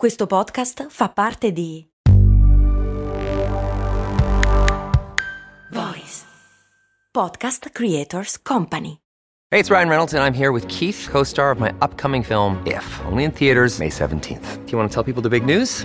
Questo podcast fa parte di Voice Podcast Creators Company. Hey, it's Ryan Reynolds, and I'm here with Keith, co star of my upcoming film, If, only in theaters, May 17th. Do you want to tell people the big news?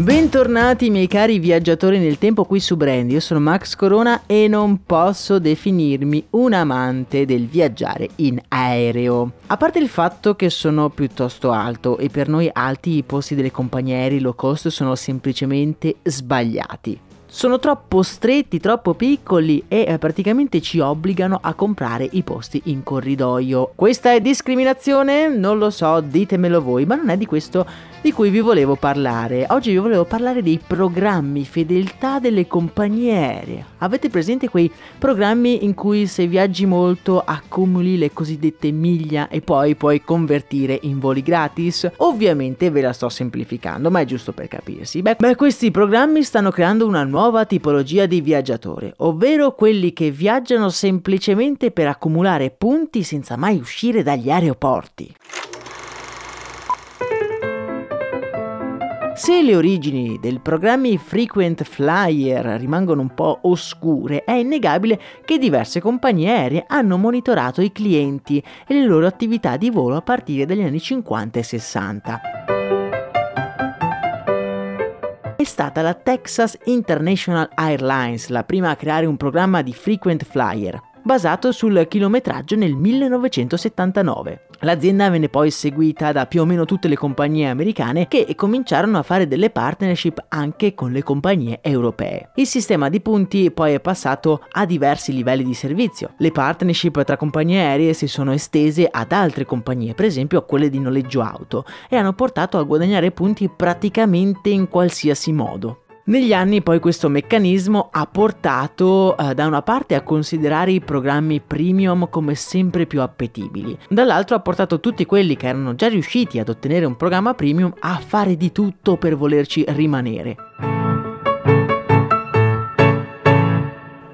Bentornati miei cari viaggiatori nel tempo qui su Brand, io sono Max Corona e non posso definirmi un amante del viaggiare in aereo. A parte il fatto che sono piuttosto alto e per noi alti i posti delle compagnie aeree low cost sono semplicemente sbagliati sono troppo stretti, troppo piccoli e eh, praticamente ci obbligano a comprare i posti in corridoio. Questa è discriminazione? Non lo so, ditemelo voi, ma non è di questo di cui vi volevo parlare. Oggi vi volevo parlare dei programmi fedeltà delle compagnie aeree. Avete presente quei programmi in cui se viaggi molto accumuli le cosiddette miglia e poi puoi convertire in voli gratis? Ovviamente ve la sto semplificando, ma è giusto per capirsi. Beh, beh questi programmi stanno creando una nuova tipologia di viaggiatore, ovvero quelli che viaggiano semplicemente per accumulare punti senza mai uscire dagli aeroporti. Se le origini del programmi Frequent Flyer rimangono un po' oscure, è innegabile che diverse compagnie aeree hanno monitorato i clienti e le loro attività di volo a partire dagli anni 50 e 60 è stata la Texas International Airlines, la prima a creare un programma di frequent flyer basato sul chilometraggio nel 1979. L'azienda venne poi seguita da più o meno tutte le compagnie americane che cominciarono a fare delle partnership anche con le compagnie europee. Il sistema di punti poi è passato a diversi livelli di servizio. Le partnership tra compagnie aeree si sono estese ad altre compagnie, per esempio a quelle di noleggio auto, e hanno portato a guadagnare punti praticamente in qualsiasi modo. Negli anni poi questo meccanismo ha portato eh, da una parte a considerare i programmi premium come sempre più appetibili, dall'altro ha portato tutti quelli che erano già riusciti ad ottenere un programma premium a fare di tutto per volerci rimanere.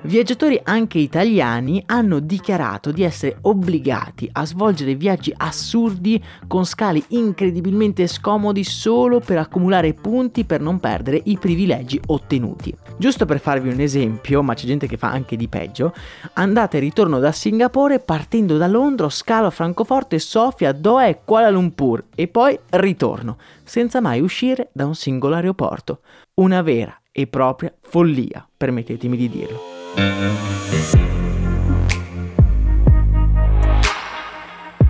Viaggiatori anche italiani hanno dichiarato di essere obbligati a svolgere viaggi assurdi con scali incredibilmente scomodi solo per accumulare punti per non perdere i privilegi ottenuti. Giusto per farvi un esempio, ma c'è gente che fa anche di peggio, andate e ritorno da Singapore partendo da Londra, scalo a Francoforte, Sofia, Doha e Kuala Lumpur e poi ritorno, senza mai uscire da un singolo aeroporto. Una vera e propria follia, permettetemi di dirlo. Música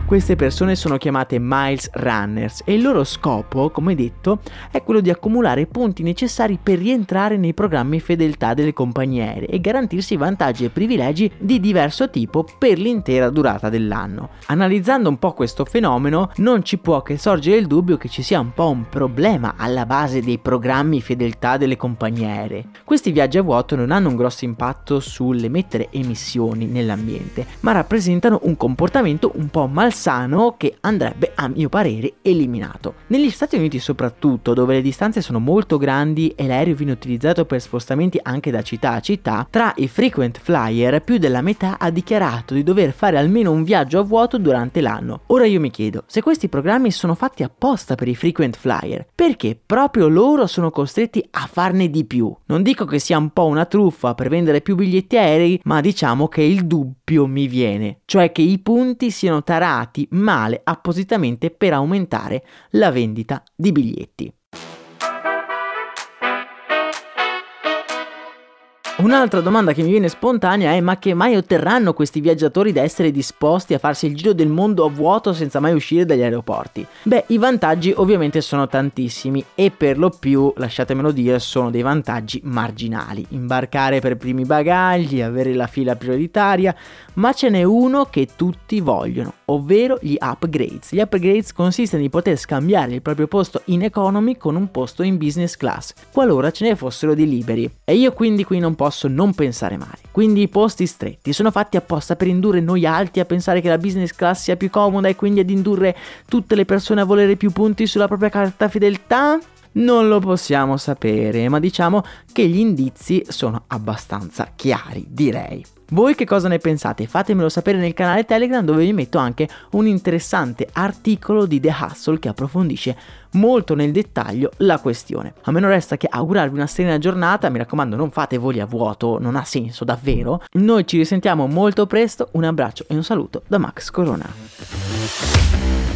Queste persone sono chiamate Miles Runners e il loro scopo, come detto, è quello di accumulare punti necessari per rientrare nei programmi fedeltà delle compagnie aeree e garantirsi vantaggi e privilegi di diverso tipo per l'intera durata dell'anno. Analizzando un po' questo fenomeno, non ci può che sorgere il dubbio che ci sia un po' un problema alla base dei programmi fedeltà delle compagnie aeree. Questi viaggi a vuoto non hanno un grosso impatto sull'emettere emissioni nell'ambiente, ma rappresentano un comportamento un po' malsano malsano che andrebbe a mio parere eliminato. Negli Stati Uniti soprattutto, dove le distanze sono molto grandi e l'aereo viene utilizzato per spostamenti anche da città a città, tra i frequent flyer più della metà ha dichiarato di dover fare almeno un viaggio a vuoto durante l'anno. Ora io mi chiedo, se questi programmi sono fatti apposta per i frequent flyer, perché proprio loro sono costretti a farne di più? Non dico che sia un po' una truffa per vendere più biglietti aerei, ma diciamo che il dubbio mi viene, cioè che i punti siano tarati creati male appositamente per aumentare la vendita di biglietti. Un'altra domanda che mi viene spontanea è ma che mai otterranno questi viaggiatori da essere disposti a farsi il giro del mondo a vuoto senza mai uscire dagli aeroporti? Beh, i vantaggi ovviamente sono tantissimi e per lo più, lasciatemelo dire, sono dei vantaggi marginali. Imbarcare per primi bagagli, avere la fila prioritaria, ma ce n'è uno che tutti vogliono, ovvero gli upgrades. Gli upgrades consistono in poter scambiare il proprio posto in economy con un posto in business class, qualora ce ne fossero di liberi. E io quindi qui non posso posso non pensare male. Quindi i posti stretti sono fatti apposta per indurre noi alti a pensare che la business class sia più comoda e quindi ad indurre tutte le persone a volere più punti sulla propria carta fedeltà? Non lo possiamo sapere, ma diciamo che gli indizi sono abbastanza chiari, direi. Voi che cosa ne pensate? Fatemelo sapere nel canale Telegram dove vi metto anche un interessante articolo di The Hustle che approfondisce molto nel dettaglio la questione. A me non resta che augurarvi una serena giornata, mi raccomando non fate voli a vuoto, non ha senso davvero. Noi ci risentiamo molto presto, un abbraccio e un saluto da Max Corona.